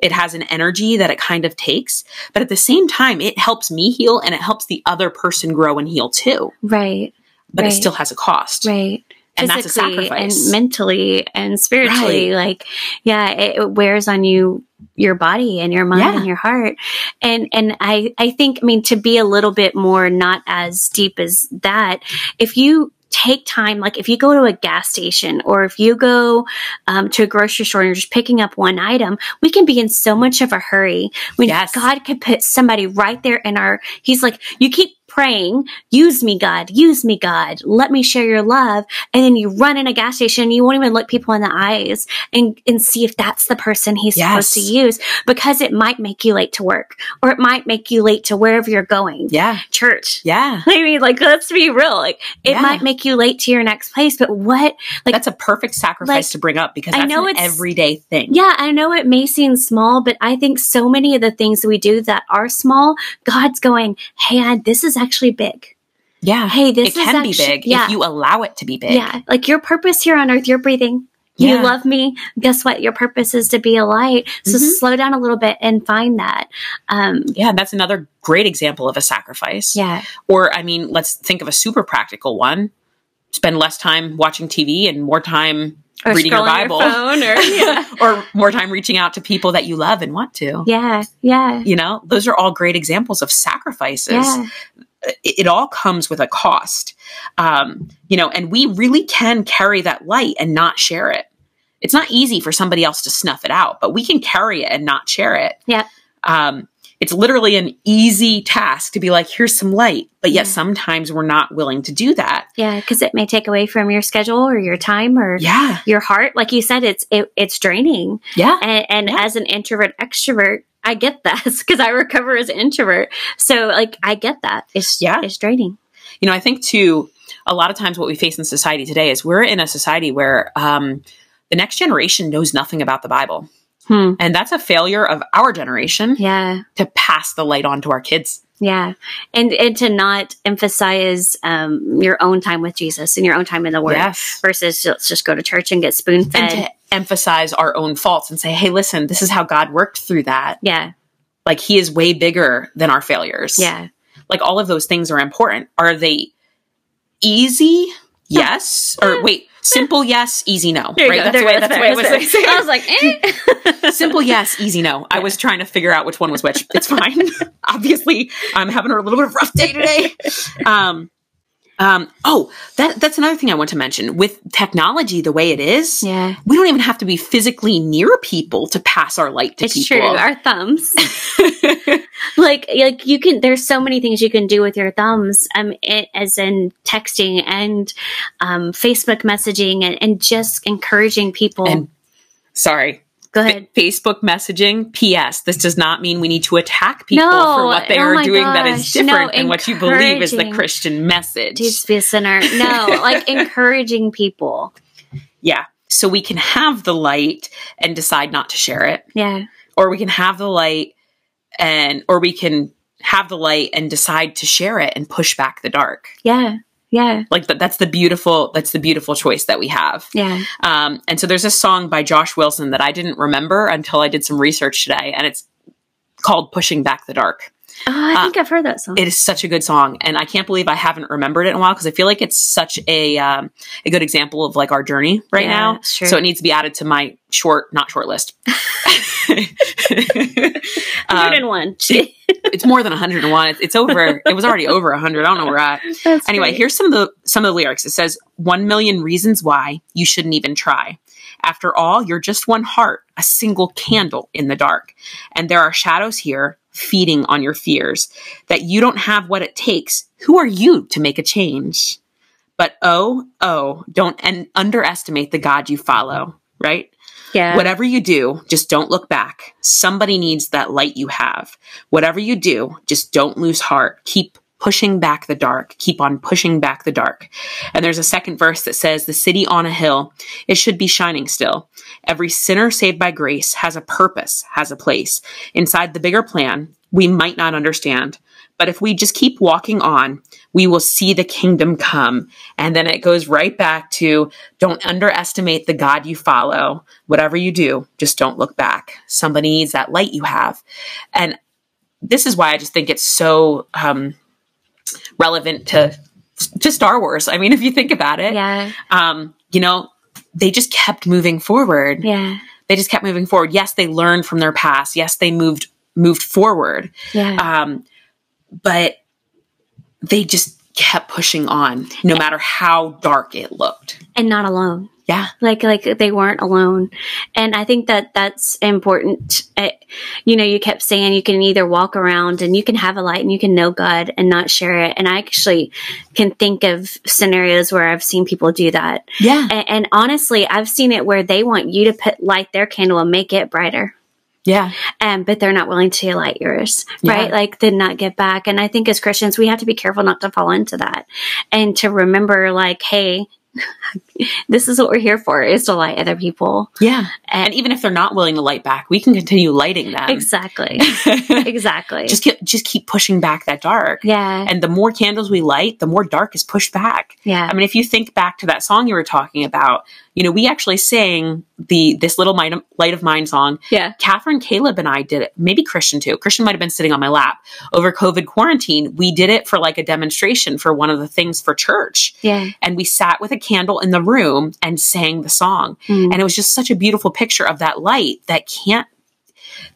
It has an energy that it kind of takes, but at the same time it helps me heal and it helps the other person grow and heal too. right, But it still has a cost. right. And that's a sacrifice. and mentally and spiritually. Like, yeah, it, it wears on you your body and your mind Yeah. and your heart. And and I I think I mean to be a little bit more not as deep as that. If you take time like if you go to a gas station or if you go um, to a grocery store and you're just picking up one item we can be in so much of a hurry when Yes. god could put somebody right there in our he's like you keep praying use me god use me god let me share your love and then you run in a gas station and you won't even look people in the eyes and and see if that's the person he's supposed to use because it might make you late to work or it might make you late to wherever you're going Yeah. church Yeah. *laughs* I mean, like, let's be real. Like, it Yeah. might make you late to your next place, but what, like, That's a perfect sacrifice like, to bring up because I that's know an it's- everyday thing. yeah, I know it may seem small, but I think so many of the things that we do that are small, God's going, hey, I, this is actually big. Yeah. Hey, this it can be big yeah. if you allow it to be big. Yeah, like your purpose here on earth, you're breathing. You Yeah. love me. Guess what? Your purpose is to be a light. So Mhm. slow down a little bit and find that. Um, Yeah, that's another great example of a sacrifice. yeah, Or, I mean, let's think of a super practical one. Spend less time watching TV and more time or reading your Bible. phone or *laughs* yeah, or more time reaching out to people that you love and want to. yeah, yeah, You know, those are all great examples of sacrifices. yeah. It, it all comes with a cost. Um, you know, and we really can carry that light and not share it. It's not easy for somebody else to snuff it out, but we can carry it and not share it. Yeah. Um, it's literally an easy task to be like, here's some light, but yet Yeah. sometimes we're not willing to do that. Yeah, because it may take away from your schedule or your time or Yeah. your heart. Like you said, it's it, it's draining. Yeah. And, and Yeah. as an introvert extrovert, I get that *laughs* because I recover as an introvert. So like I get that. It's Yeah. it's draining. you know, I think too, a lot of times what we face in society today is we're in a society where um, the next generation knows nothing about the Bible. Hmm. And that's a failure of our generation Yeah. to pass the light on to our kids. Yeah. And and to not emphasize um your own time with Jesus and your own time in the word Yes. versus let's just go to church and get spoon fed. Emphasize our own faults and say, hey, listen, this is how God worked through that. Yeah. Like, He is way bigger than our failures. Yeah. Like, all of those things are important. Are they easy? Yes. Or wait, simple yes, easy no. There right? That's There way, that's the way it That's was. *laughs* I was like, eh. *laughs* Simple yes, easy no. I was trying to figure out which one was which. It's fine. *laughs* Obviously, I'm having a little bit of a rough day today. Um, um, oh, that that's another thing I want to mention. With technology the way it is, yeah. we don't even have to be physically near people to pass our light to It's people. true. Our thumbs. *laughs* like like you can there's so many things you can do with your thumbs um it, as in texting and um facebook messaging and, and just encouraging people And- Sorry. Go ahead Facebook messaging. P.S. This does not mean we need to attack people No. for what they Oh are doing that is different No, than what you believe is the. Christian message. Please be a sinner no *laughs* like encouraging people Yeah. So we can have the light and decide not to share it, yeah or we can have the light and, or we can have the light and decide to share it and push back the dark. Yeah. Yeah. Like that, that's the beautiful, that's the beautiful choice that we have. Yeah. Um, and so there's a song by Josh Wilson that I didn't remember until I did some research today, and it's called "Pushing Back the Dark." Oh, I think I've heard that song. It is such a good song, and I can't believe I haven't remembered it in a while because I feel like it's such a um, a good example of like our journey right Yeah, now. So it needs to be added to my short, not short list. *laughs* *laughs* Um, 101. it's more than 101. It's, it's over. It was already over 100. I don't know where we're at. *laughs* That's Anyway, great. here's some of the some of the lyrics. It says, "One million reasons why you shouldn't even try. After all, you're just one heart, a single candle in the dark, and there are shadows here feeding on your fears. That you don't have what it takes. Who are you to make a change? But oh, oh, don't and underestimate the God you follow. Right? Yeah. Whatever you do, just don't look back. Somebody needs that light you have. Whatever you do, just don't lose heart. Keep pushing back the dark. Keep on pushing back the dark. And there's a second verse that says, The city on a hill, it should be shining still. Every sinner saved by grace has a purpose, has a place. Inside the bigger plan, we might not understand. But if we just keep walking on, we will see the kingdom come. And then it goes right back to don't underestimate the God you follow. Whatever you do, just don't look back. Somebody needs that light you have. And this is why I just think it's so um, relevant to to Star Wars. I mean, if you think about it, yeah. um, you know, they just kept moving forward. Yeah. They just kept moving forward. Yes, they learned from their past. Yes, they moved moved forward. Yeah. Um, but they just kept pushing on, no matter how dark it looked. and not alone. Yeah. like like they weren't alone and i think that that's important Uh, you know you kept saying you can either walk around and you can have a light and you can know god and not share it and i actually can think of scenarios where i've seen people do that Yeah. and, and honestly i've seen it where they want you to put light their candle and make it brighter Yeah. um, but they're not willing to light yours, Yeah. right? Like, did not get back. And I think as Christians, we have to be careful not to fall into that and to remember, like, hey, *laughs* this is what we're here for is to light other people. Yeah. And, And even if they're not willing to light back, we can continue lighting them. exactly. *laughs* exactly. just keep, just keep pushing back that dark. yeah. And the more candles we light, the more dark is pushed back. yeah. I mean, if you think back to that song you were talking about, you know, we actually sang the this little light light of mine song. yeah. Catherine, Caleb, and I did it. Maybe Christian too. Christian might have been sitting on my lap over COVID quarantine. We did it for like a demonstration for one of the things for church, Yeah. and we sat with a candle in the room and sang the song. Mm. And it was just such a beautiful picture of that light that can't.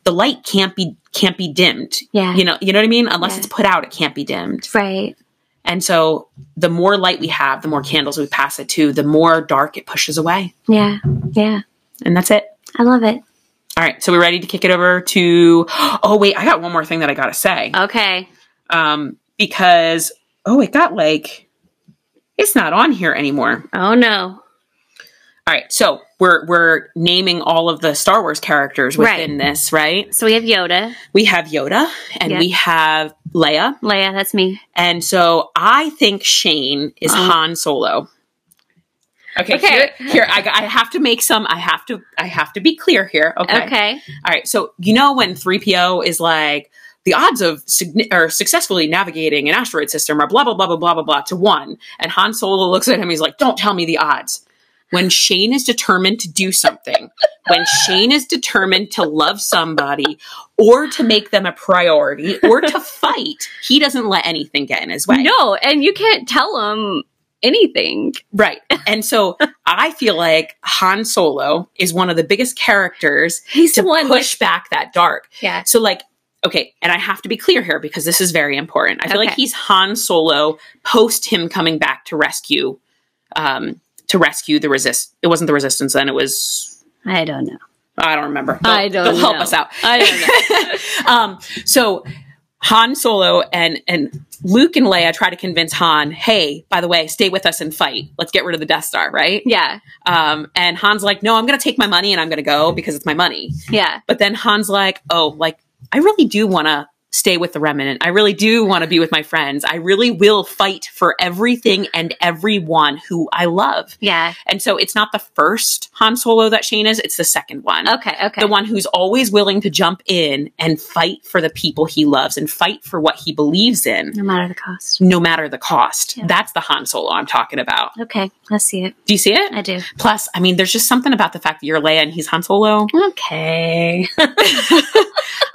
The light can't be can't be dimmed. Yeah. You know, you know what I mean. Unless Yeah. it's put out, it can't be dimmed. Right. And so the more light we have, the more candles we pass it to, the more dark it pushes away. Yeah. Yeah. And that's it. I love it. All right. So we're ready to kick it over to *gasps* Oh wait, I got one more thing that I gotta say. Okay. Um, because oh it got like it's not on here anymore. Oh, no. All right, so we're we're naming all of the Star Wars characters within this, right? So we have Yoda. We have Yoda and Yeah. we have Leia. Leia, that's me. And so I think Shane is Oh. Han Solo. Okay, Okay. here, here I, I have to make some. I have to. I have to be clear here. Okay. Okay. All right. So you know when three PO is like the odds of or successfully navigating an asteroid system are blah blah blah blah blah blah blah to one, and Han Solo looks at him. He's like, "Don't tell me the odds." When Shane is determined to do something, when Shane is determined to love somebody or to make them a priority or to fight, he doesn't let anything get in his way. No, and you can't tell him anything. Right. And so I feel like Han Solo is one of the biggest characters He's to the one. push back that dark. yeah. So like okay, and I have to be clear here because this is very important. I feel like he's Han Solo post him coming back to rescue um to rescue the resist it wasn't the resistance then it was I don't know. I don't remember. I They'll- don't they'll help us out. I don't know. *laughs* um, so Han Solo and and Luke and Leia try to convince Han, hey, by the way, stay with us and fight. Let's get rid of the Death Star, right? yeah. Um, and Han's like, no, I'm going to take my money and I'm going to go because it's my money. Yeah. But then Han's like, oh, like I really do want to stay with the remnant. I really do want to be with my friends. I really will fight for everything and everyone who I love. Yeah. And so it's not the first Han Solo that Shane is, it's the second one. Okay. Okay. The one who's always willing to jump in and fight for the people he loves and fight for what he believes in, no matter the cost. no matter the cost. Yeah. That's the Han Solo I'm talking about. Okay. Let's see it. Do you see it? I do. Plus, I mean, there's just something about the fact that you're Leia and he's Han Solo. Okay. *laughs* *laughs*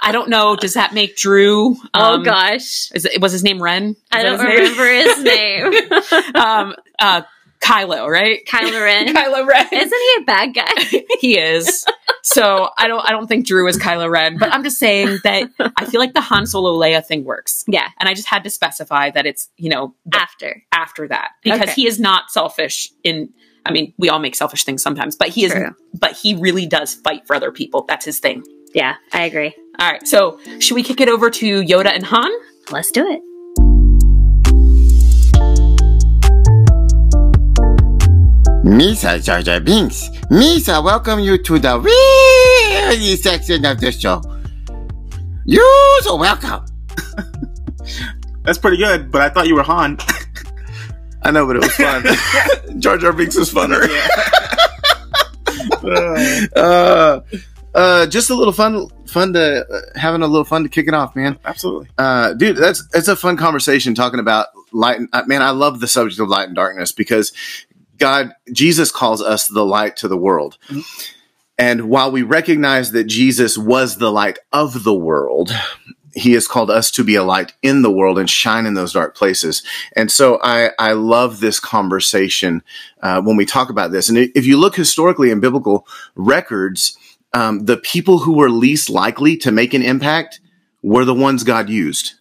I don't know. Does that make Drew? Oh um, gosh. Is it, was his name Ren? Is I don't his name? remember his *laughs* name. um, uh, Kylo, right? Kylo Ren. *laughs* Kylo Ren. Isn't he a bad guy? *laughs* he is. So I don't. I don't think Drew is Kylo Ren, but I'm just saying that I feel like the Han Solo Leia thing works, yeah. and I just had to specify that it's you know After. after that because Okay. he is not selfish. In I mean, we all make selfish things sometimes, but he is. But he really does fight for other people. That's his thing. Yeah, I agree. All right. So should we kick it over to Yoda and Han? Let's do it. Misa Jar Jar Binks. Misa, welcome you to the really section of the show. You're so welcome. *laughs* That's pretty good, but I thought you were Han. *laughs* I know, but it was fun. *laughs* Jar Jar Binks is funner. Uh, Uh, uh, just a little fun, fun to uh, having a little fun to kick it off, man. absolutely. Uh, dude, that's it's a fun conversation talking about light. And, uh, man, I love the subject of light and darkness because God, Jesus calls us the light to the world. Mhm. And while we recognize that Jesus was the light of the world, he has called us to be a light in the world and shine in those dark places. And so I, I love this conversation uh, when we talk about this. And if you look historically in biblical records, um, the people who were least likely to make an impact were the ones God used.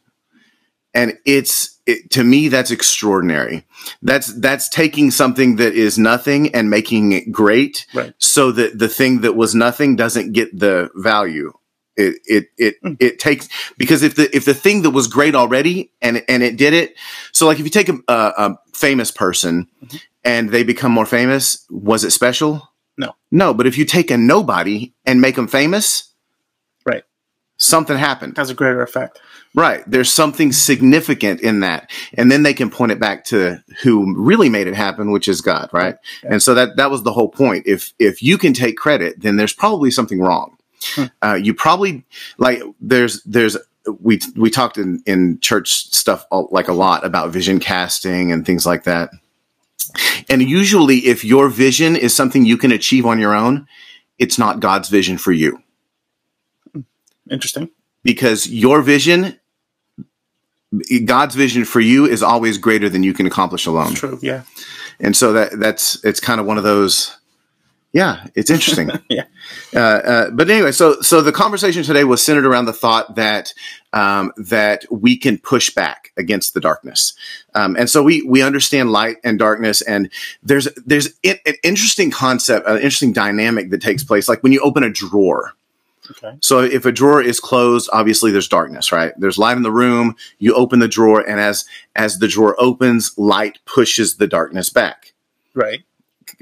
And it's it, to me that's extraordinary. That's that's taking something that is nothing and making it great, Right. so that the thing that was nothing doesn't get the value. It it it it takes because if the if the thing that was great already and and it did it, so like if you take a, a, a famous person and they become more famous, was it special? No. No, but if you take a nobody and make them famous, Right. something happened. Has a greater effect. Right. There's something significant in that. And then they can point it back to who really made it happen, which is God, right? Yeah. And so that, that was the whole point. If, if you can take credit, then there's probably something wrong. Hmm. Uh, you probably, like, there's, there's, we, we talked in, in church stuff all- like a lot about vision casting and things like that. And usually if your vision is something you can achieve on your own, it's not God's vision for you Interesting. because your vision God's vision for you is always greater than you can accomplish alone. True. Yeah. And so that that's it's kind of one of those yeah, it's interesting. *laughs* Yeah. Uh, uh, but anyway, so so the conversation today was centered around the thought that um, that we can push back against the darkness, um, and so we we understand light and darkness, and there's there's an interesting concept, an interesting dynamic that takes place, like when you open a drawer. Okay. So if a drawer is closed, obviously there's darkness, right? There's light in the room. You open the drawer, and as as the drawer opens, light pushes the darkness back, Right.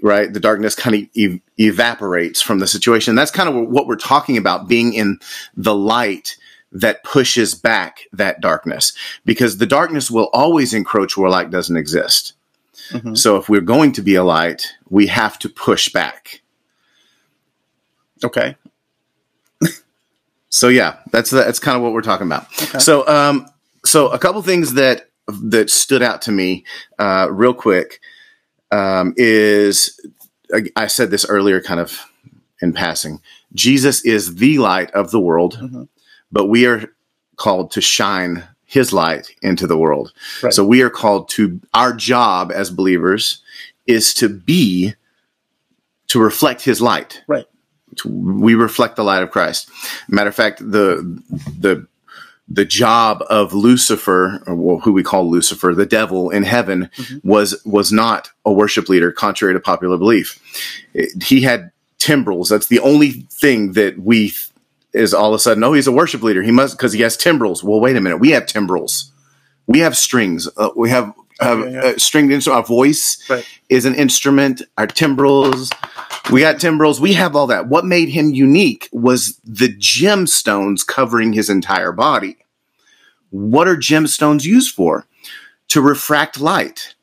Right? The darkness kind of ev- evaporates from the situation. That's kind of what we're talking about: being in the light that pushes back that darkness, because the darkness will always encroach where light doesn't exist. Mhm. So if we're going to be a light, we have to push back. Okay. *laughs* So yeah, that's that's kind of what we're talking about. Okay. So um, so a couple things that that stood out to me uh, real quick um, is I- I said this earlier, kind of in passing. Jesus is the light of the world, Mhm. but we are called to shine His light into the world. Right. So we are called to our job as believers is to be to reflect His light Right. we reflect the light of Christ. Matter of fact, the the the job of Lucifer, or well, who we call Lucifer, the devil in heaven, was was not a worship leader, contrary to popular belief. It- he had timbrels. That's the only thing that we th- is all of a sudden. Oh, he's a worship leader. He must because he has timbrels. Well, wait a minute. We have timbrels. We have strings. Uh, we have. have yeah, yeah. Uh, stringed instrument. Our voice Right. is an instrument. Our timbrels, we got timbrels. We have all that. What made him unique was the gemstones covering his entire body. what are gemstones used for? To refract light.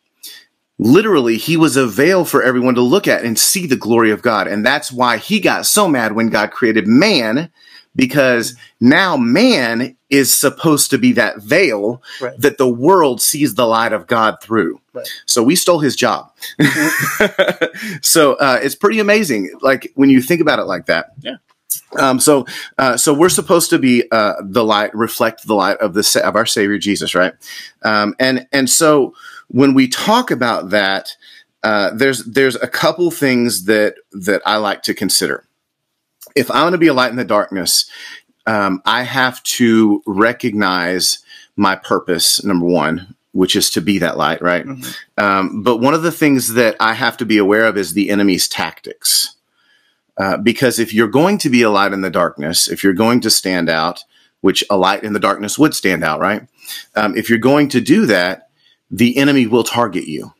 Literally, he was a veil for everyone to look at and see the glory of God. And that's why he got so mad when God created man, because now man is supposed to be that veil Right. that the world sees the light of God through. Right. So we stole his job. *laughs* so uh, it's pretty amazing. Like when you think about it like that. Yeah. Um, so, uh, so we're supposed to be uh, the light, reflect the light of the sa- of our Savior Jesus, right? Um, and and so when we talk about that, uh, there's there's a couple things that that I like to consider. If I want to be a light in the darkness, um, I have to recognize my purpose. Number one, which is to be that light, right? Mhm. Um, but one of the things that I have to be aware of is the enemy's tactics. Uh, because if you're going to be a light in the darkness, if you're going to stand out, which a light in the darkness would stand out, right? Um, if you're going to do that, the enemy will target you.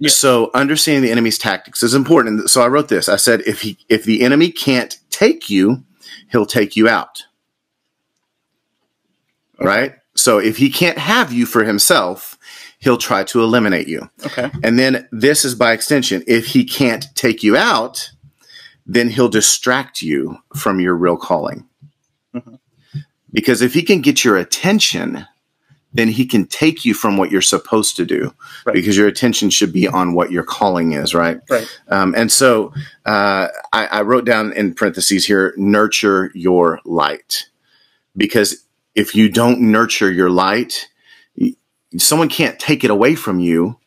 Yeah. So understanding the enemy's tactics is important. So I wrote this. I said, if he, if the enemy can't take you, he'll take you out. Right? So if he can't have you for himself, he'll try to eliminate you. Okay. And then this is by extension. If he can't take you out, then he'll distract you from your real calling. Mhm. Because if he can get your attention, then he can take you from what you're supposed to do Right. because your attention should be on what your calling is, right? Right. Um, and so uh, I, I wrote down in parentheses here nurture your light. Because if you don't nurture your light, someone can't take it away from you.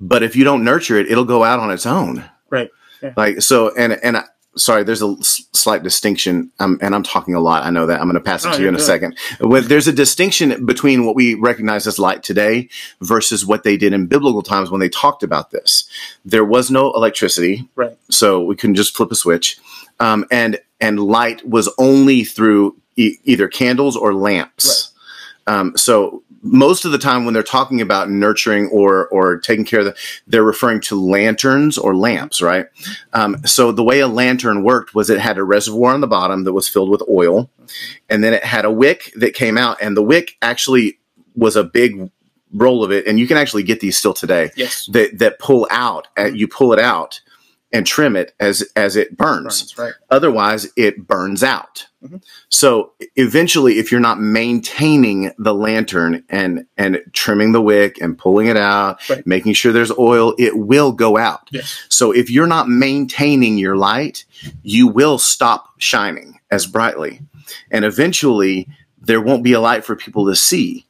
But if you don't nurture it, it'll go out on its own. Right. Like so, and and I, sorry, there's a s- slight distinction, um, and I'm talking a lot. I know that. I'm going to pass it Oh, to you in a second. When there's a distinction between what we recognize as light today versus what they did in biblical times when they talked about this. There was no electricity, Right. so we couldn't just flip a switch, um, and and light was only through e- either candles or lamps. Um, so most of the time when they're talking about nurturing or or taking care of the, they're referring to lanterns or lamps, right? Um, so the way a lantern worked was it had a reservoir on the bottom that was filled with oil, and then it had a wick that came out, and the wick actually was a big roll of it, and you can actually get these still today Yes. that that pull out. uh, you pull it out and trim it as as it burns. That's right. Otherwise, it burns out. Mhm. So eventually, if you're not maintaining the lantern and and trimming the wick and pulling it out, Right. making sure there's oil, it will go out. Yes. So if you're not maintaining your light, you will stop shining as brightly, and eventually there won't be a light for people to see.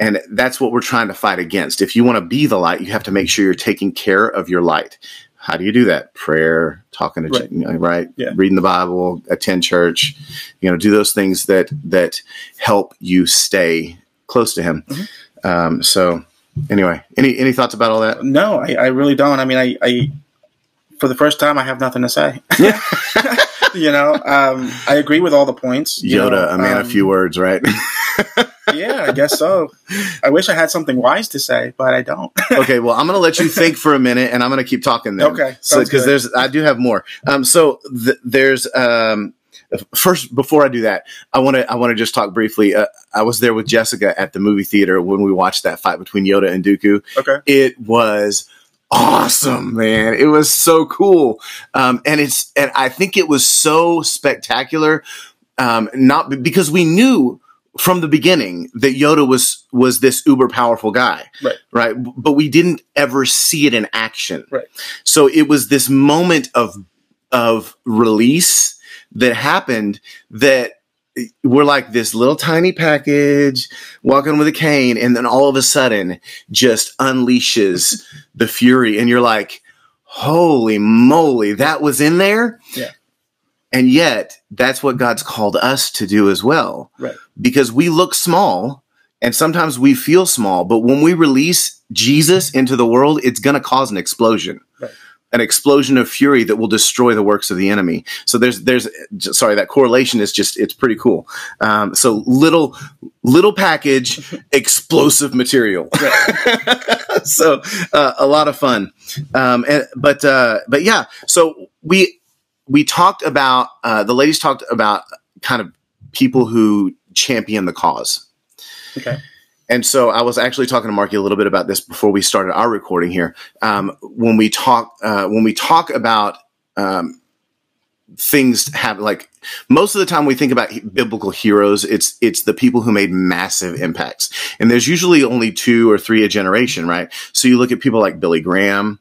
And that's what we're trying to fight against. If you want to be the light, you have to make sure you're taking care of your light. How do you do that? Prayer, talking to Right. you know, right, Yeah. reading the Bible, attend church, you know, do those things that that help you stay close to Him. Mm-hmm. Um, so, anyway, any any thoughts about all that? No, I, I really don't. I mean, I, I, for the first time, I have nothing to say. *laughs* you know, um, I agree with all the points. you Yoda, know, a man of um, few words, right? *laughs* Yeah, I guess so. I wish I had something wise to say, but I don't. *laughs* okay, well, I'm going to let you think for a minute, and I'm going to keep talking. Then. Okay, because good. there's, I do have more. Um, so th- there's um, first before I do that, I want to, I want to just talk briefly. Uh, I was there with Jessica at the movie theater when we watched that fight between Yoda and Dooku. okay. It was awesome, man. It was so cool, um, and it's, and I think it was so spectacular. Um, not be- because we knew from the beginning that Yoda was was this uber powerful guy, Right. right? But we didn't ever see it in action, Right. So it was this moment of of release that happened that we're like this little tiny package walking with a cane, and then all of a sudden just unleashes *laughs* the fury, and you're like, "Holy moly, that was in there!" Yeah. And yet, that's what God's called us to do as well Right. because we look small and sometimes we feel small, but when we release Jesus into the world, it's going to cause an explosion. Right. An explosion of fury that will destroy the works of the enemy. So there's, there's, sorry, that correlation is just, it's pretty cool. Um, so little, little package, *laughs* explosive material. *laughs* so uh, a lot of fun. Um, and, but, uh, but yeah, so we, we talked about, uh, the ladies talked about kind of people who champion the cause. Okay. And so I was actually talking to Marky a little bit about this before we started our recording here. Um, when we talk, uh, when we talk about um, things have like most of the time we think about biblical heroes, it's it's the people who made massive impacts, and there's usually only two or three a generation, right? So you look at people like Billy Graham,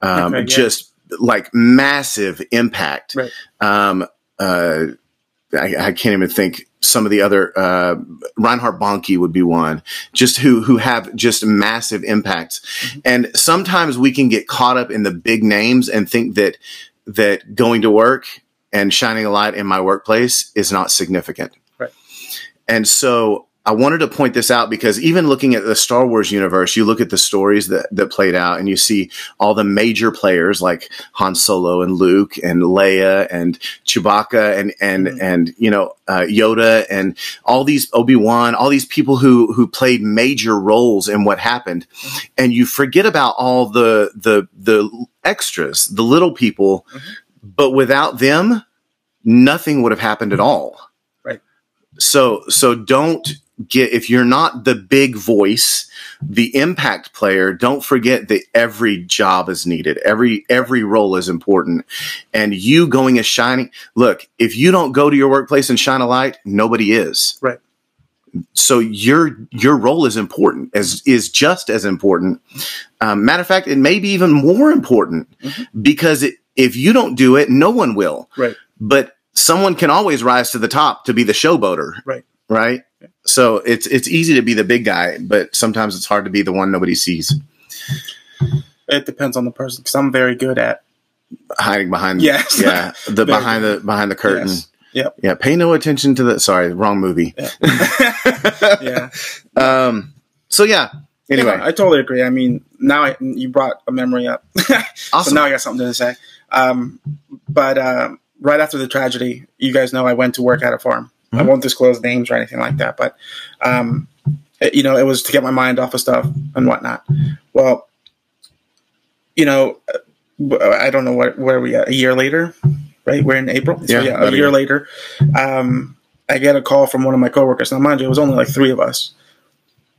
um, Okay, yeah. just like massive impact. Right. Um, uh, I, I can't even think some of the other uh, Reinhard Bonnke would be one, just who who have just massive impacts. Mm-hmm. And sometimes we can get caught up in the big names and think that that going to work and shining a light in my workplace is not significant. Right. And so I wanted to point this out because even looking at the Star Wars universe, you look at the stories that, that played out and you see all the major players like Han Solo and Luke and Leia and Chewbacca and, and, Mhm. and, you know, uh, Yoda and all these Obi-Wan, all these people who, who played major roles in what happened. And you forget about all the, the, the extras, the little people, Mhm. but without them, nothing would have happened at all. Right. So, so don't get, if you're not the big voice, the impact player, don't forget that every job is needed. Every, every role is important. And you going as shining, look, if you don't go to your workplace and shine a light, nobody is. Right. So your, your role is important as, is just as important. Um, matter of fact, it may be even more important because it, if you don't do it, no one will Right. but someone can always rise to the top to be the showboater. Right. Right. So it's it's easy to be the big guy, but sometimes it's hard to be the one nobody sees, It depends on the person because I'm very good at hiding behind. Yes. Yeah. *laughs* The behind the behind the curtain. Yes. Yep. Yeah. Pay no attention to the. Sorry, wrong movie. yeah. *laughs* Um. So yeah. Anyway, Yeah, I totally agree. I mean, now I, you brought a memory up, *laughs* awesome. so now I got something to say. Um, but um, right after the tragedy, you guys know I went to work at a farm. I Mhm. won't disclose names or anything like that, but um, it- you know, it was to get my mind off of stuff and whatnot. Well, you know, I don't know what where we at a year later, right? We're in April. So, Yeah, yeah, a year. later, um, I get a call from one of my coworkers. Now, mind you, it was only like three of us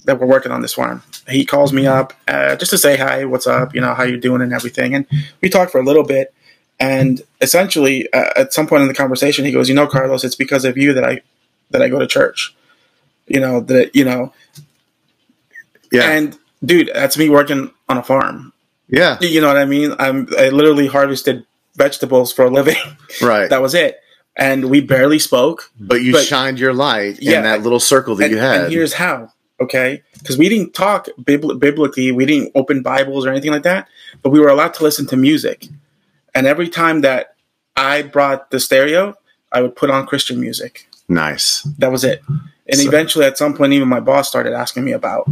that were working on this farm. He calls me up uh, just to say hi, what's up, you know, how you doing and everything. And we talked for a little bit. And essentially, uh, at some point in the conversation, he goes, "You know, Carlos, it's because of you that I that I go to church. You know that you know." yeah. And dude, that's me working on a farm. yeah. You know what I mean? I'm I literally harvested vegetables for a living. *laughs* Right. that was it. And we barely spoke. but you but- shined your light Yeah. in that little circle that and, you had. and here's how, okay? Because we didn't talk bibl- biblically, we didn't open Bibles or anything like that, but we were allowed to listen to music. And every time that I brought the stereo, I would put on Christian music. nice. That was it. And So- eventually, at some point, even my boss started asking me about,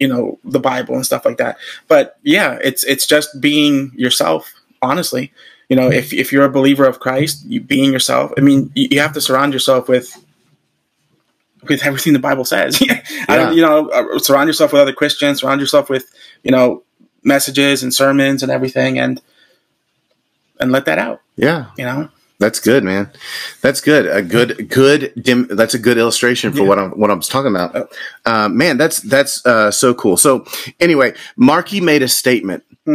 you know, the Bible and stuff like that. But yeah, it's it's just being yourself. Honestly, you know, if if you're a believer of Christ, you being yourself. I mean, you, you have to surround yourself with with everything the Bible says. *laughs* I don't, you know, uh, surround yourself with other Christians. Surround yourself with you know messages and sermons and everything, and and let that out. Yeah. You know, That's good, man. That's good. A good, good. Dim, that's a good illustration for Yeah. what I'm what I'm talking about. Oh. Uh, man, that's that's uh, so cool. So anyway, Marky made a statement *laughs*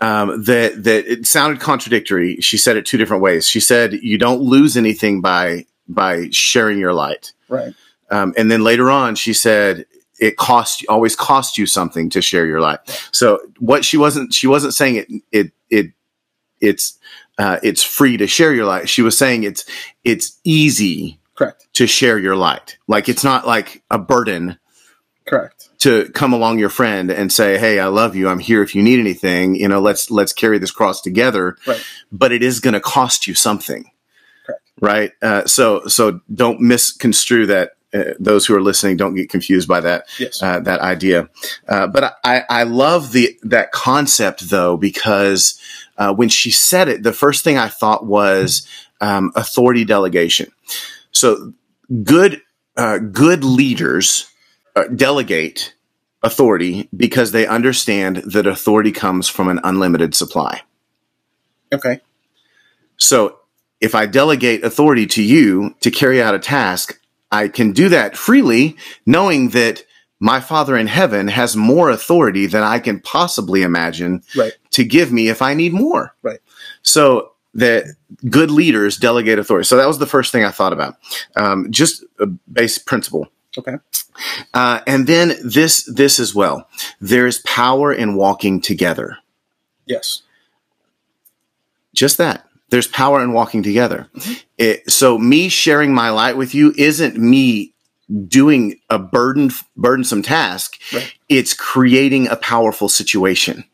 um, that that it sounded contradictory. She said it two different ways. She said you don't lose anything by by sharing your light, right? um, and then later on she said it cost always cost you something to share your light. So what she wasn't she wasn't saying it it it it's uh, it's free to share your light. She was saying it's it's easy Correct. to share your light. Like it's not like a burden Correct. to come along your friend and say, "Hey, I love you. I'm here if you need anything. You know, let's let's carry this cross together." Right. But it is going to cost you something, Correct. right? Uh, so so don't misconstrue that. Uh, those who are listening don't get confused by that Yes. uh, that idea. Uh, but I, I love the that concept though because uh, when she said it, the first thing I thought was um, authority delegation. So good uh, good leaders uh, delegate authority because they understand that authority comes from an unlimited supply. okay. So if I delegate authority to you to carry out a task, I can do that freely, knowing that my Father in heaven has more authority than I can possibly imagine Right. to give me if I need more. Right. So that good leaders delegate authority. So that was the first thing I thought about. Um, just a basic principle. Okay. Uh, and then this this as well. There's power in walking together. Yes. Just that. There's power in walking together. It, so me sharing my light with you isn't me doing a burden burdensome task. Right. It's creating a powerful situation.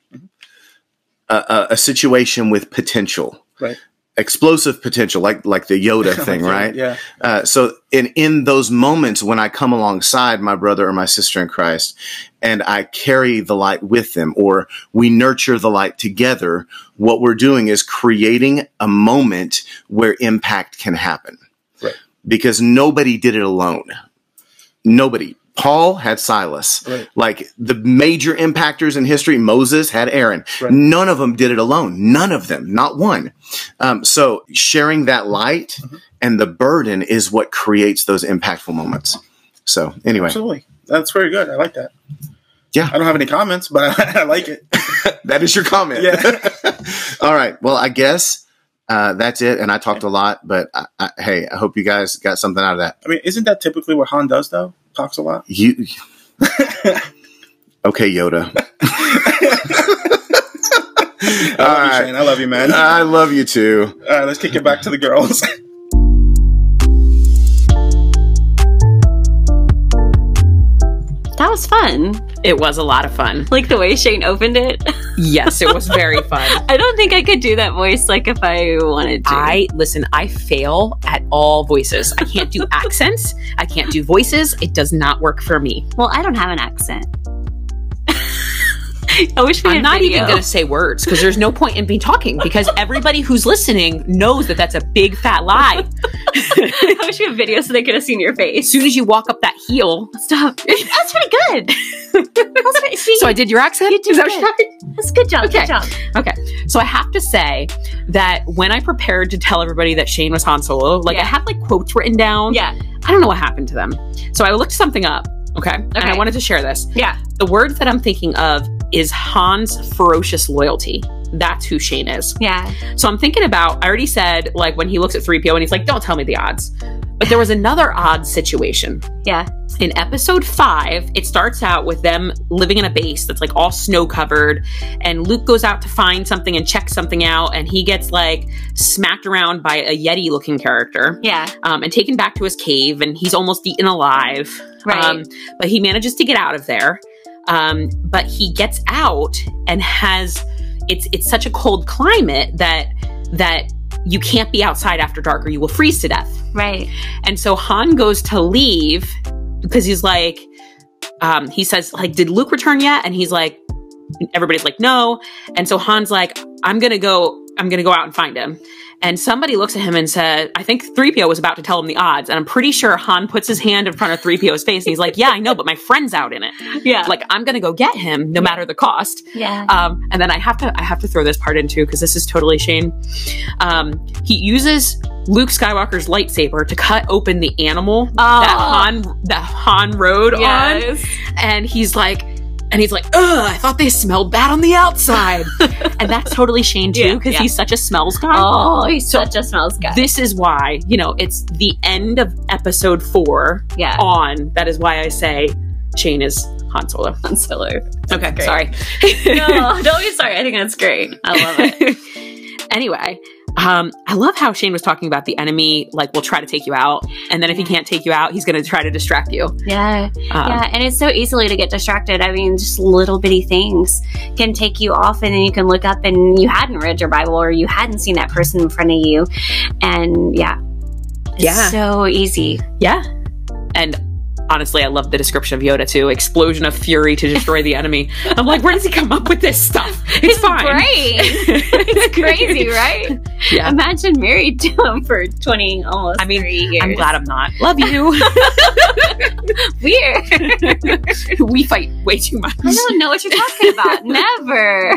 A, a, a situation with potential. Right. Explosive potential, like like the Yoda *laughs* thing, right? Yeah. Uh, so in in those moments when I come alongside my brother or my sister in Christ, and I carry the light with them, or we nurture the light together, what we're doing is creating a moment where impact can happen. Right. Because nobody did it alone. Nobody. Paul had Silas. Right. Like the major impactors in history, Moses had Aaron. Right. None of them did it alone. None of them, not one. Um, so sharing that light Mm-hmm. and the burden is what creates those impactful moments. So anyway, Absolutely. That's very good. I like that. Yeah. I don't have any comments, but I, *laughs* I like it. *laughs* that is your comment. Yeah. *laughs* All right. Well, I guess uh, that's it. And I talked a lot, but I, I, hey, I hope you guys got something out of that. I mean, isn't that typically what Han does, though? Talks a lot. You. *laughs* okay, Yoda. *laughs* I love All you. Shane. I love you, man. I love you too. All right, let's kick it back to the girls. *laughs* That was fun. It was a lot of fun. Like the way Shane opened it. Yes, it was very *laughs* fun. I don't think I could do that voice like if I wanted to. I listen, I fail at all voices. I can't do *laughs* accents. I can't do voices. It does not work for me. well, I don't have an accent. I wish we I'm had not video. even going to say words because there's no point in me talking because everybody who's listening knows that that's a big fat lie. *laughs* I wish we had video so they could have seen your face. As soon as you walk up that heel. Stop. *laughs* That's pretty good. *laughs* That's pretty, see, So I did your accent? You did Is that good. that's good job. Okay. Good job. Okay. So I have to say that when I prepared to tell everybody that Shane was Han Solo, like I had like quotes written down. Yeah. I don't know what happened to them. So I looked something up. Okay. And I wanted to share this. Yeah. The words that I'm thinking of is Han's ferocious loyalty. That's who Shane is. Yeah. So I'm thinking about, I already said, like, when he looks at 3PO and he's like, don't tell me the odds. But there was another odd situation. Yeah. In episode five, it starts out with them living in a base that's like all snow covered. And Luke goes out to find something and check something out. And he gets like smacked around by a Yeti looking character Yeah. um, and taken back to his cave. And he's almost eaten alive. Right. Um, but he manages to get out of there. Um, but he gets out and has it's it's such a cold climate that that you can't be outside after dark or you will freeze to death. Right. And so Han goes to leave because he's like, um, he says, like, did Luke return yet? And he's like, everybody's like, no. And so Han's like, I'm gonna go, I'm gonna go out and find him. And somebody looks at him and said, I think 3PO was about to tell him the odds. And I'm pretty sure Han puts his hand in front of 3PO's face and he's like, Yeah, I know, but my friend's out in it. Yeah. Like, I'm gonna go get him no matter the cost. yeah. Um, and then I have to I have to throw this part in too because this is totally Shane. Um, he uses Luke Skywalker's lightsaber to cut open the animal that Han that Han rode on, and he's like. And he's like, ugh, I thought they smelled bad on the outside. *laughs* and that's totally Shane too, because yeah. he's such a smells guy. Oh, he's such a smells guy. This is why, you know, it's the end of episode four yeah. on. That is why I say Shane is Han Solo. Han Solo. Okay, great. sorry. no, don't be sorry. I think that's great. I love it. *laughs* anyway, um, I love how Shane was talking about the enemy, like, will try to take you out. And then if he can't take you out, he's going to try to distract you. Yeah. Um, yeah. And it's so easily to get distracted. I mean, just little bitty things can take you off, and then you can look up and you hadn't read your Bible or you hadn't seen that person in front of you. And yeah. It's Yeah. so easy. Yeah. And honestly, I love the description of Yoda too explosion of fury to destroy the enemy. I'm like, where does he come up with this stuff? It's, fine. Great. *laughs* it's crazy, *laughs* right? Yeah. Imagine married to him for 20, almost I mean, years. I'm glad I'm not. Love you. *laughs* Weird. we fight way too much. I don't know what you're talking about. Never.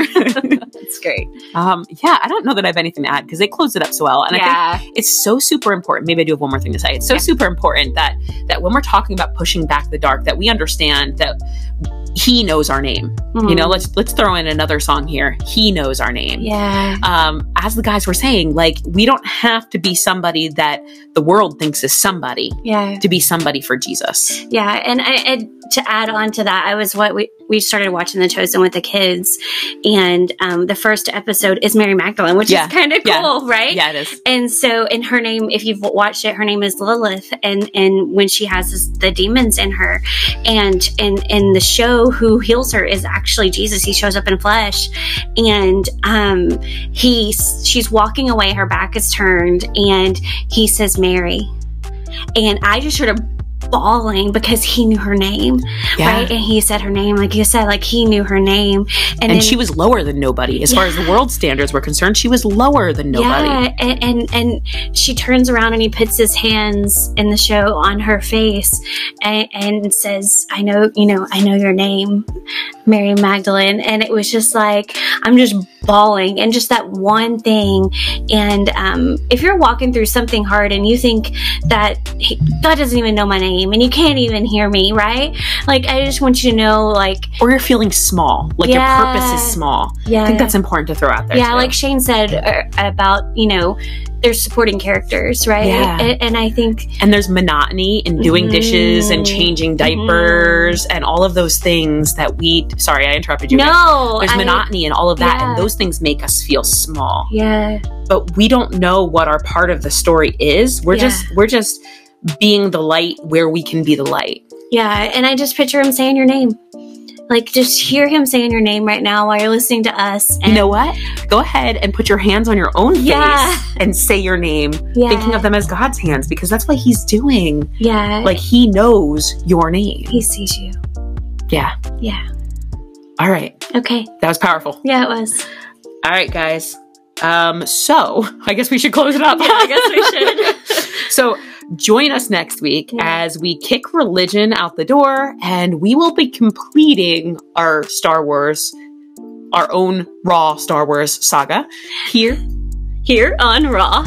It's great. Um, yeah, I don't know that I have anything to add because they closed it up so well, and I think it's so super important. Maybe I do have one more thing to say. It's so Yeah. super important that that when we're talking about pushing back the dark, that we understand that He knows our name. You know, let's let's throw in another song here. He knows our name. Mm-hmm. Yeah. Um, as the guys were saying, like we don't have to be somebody that the world thinks is somebody Yeah. to be somebody for Jesus. Yeah, and I, and to add on to that, I was what we we started watching The Chosen with the kids, and um, the first episode is Mary Magdalene, which Yeah, is kind of yeah, cool, right? Yeah, it is. And so, in her name, if you've watched it, her name is Lilith, and and when she has this, the demons in her, and in in the show, who heals her is actually Jesus. He shows up in flesh, and um, he she's walking away, her back is turned, and he says Mary, and I just started bawling because he knew her name, Yeah. right? And he said her name, like you said, like he knew her name, and, And then, she was lower than nobody. As far as the world standards were concerned, she was lower than nobody. Yeah, and, and and she turns around and he puts his hands in the show on her face and, and says, "I know, you know, I know your name, Mary Magdalene." And it was just like I'm just bawling, and just that one thing. And um, if you're walking through something hard and you think that God doesn't even know my name and you can't even hear me, right? Like I just want you to know, like Or you're feeling small, like Yeah. your purpose is small. yeah, I think that's important to throw out there. yeah too. like shane said uh, about you know there's supporting characters right Yeah. and, and i think and there's monotony in doing Mhm. dishes and changing diapers and all of those things that we. Sorry, I interrupted you. no There's I- monotony and all of that, Yeah. and those things make us feel small. yeah But we don't know what our part of the story is. We're Yeah. just we're just being the light where we can be the light. yeah and i just picture him saying your name like just hear him saying your name right now while you're listening to us You know what? Go ahead and put your hands on your own face Yeah. and say your name, yeah, thinking of them as God's hands, because that's what He's doing. yeah Like He knows your name. he sees you Yeah. yeah All right. okay That was powerful. yeah it was All right, guys. Um, so *laughs* I guess we should close it up. yeah, I guess we *laughs* should. so join us next week as we kick religion out the door and we will be completing our Star Wars, our own raw Star Wars saga here here on raw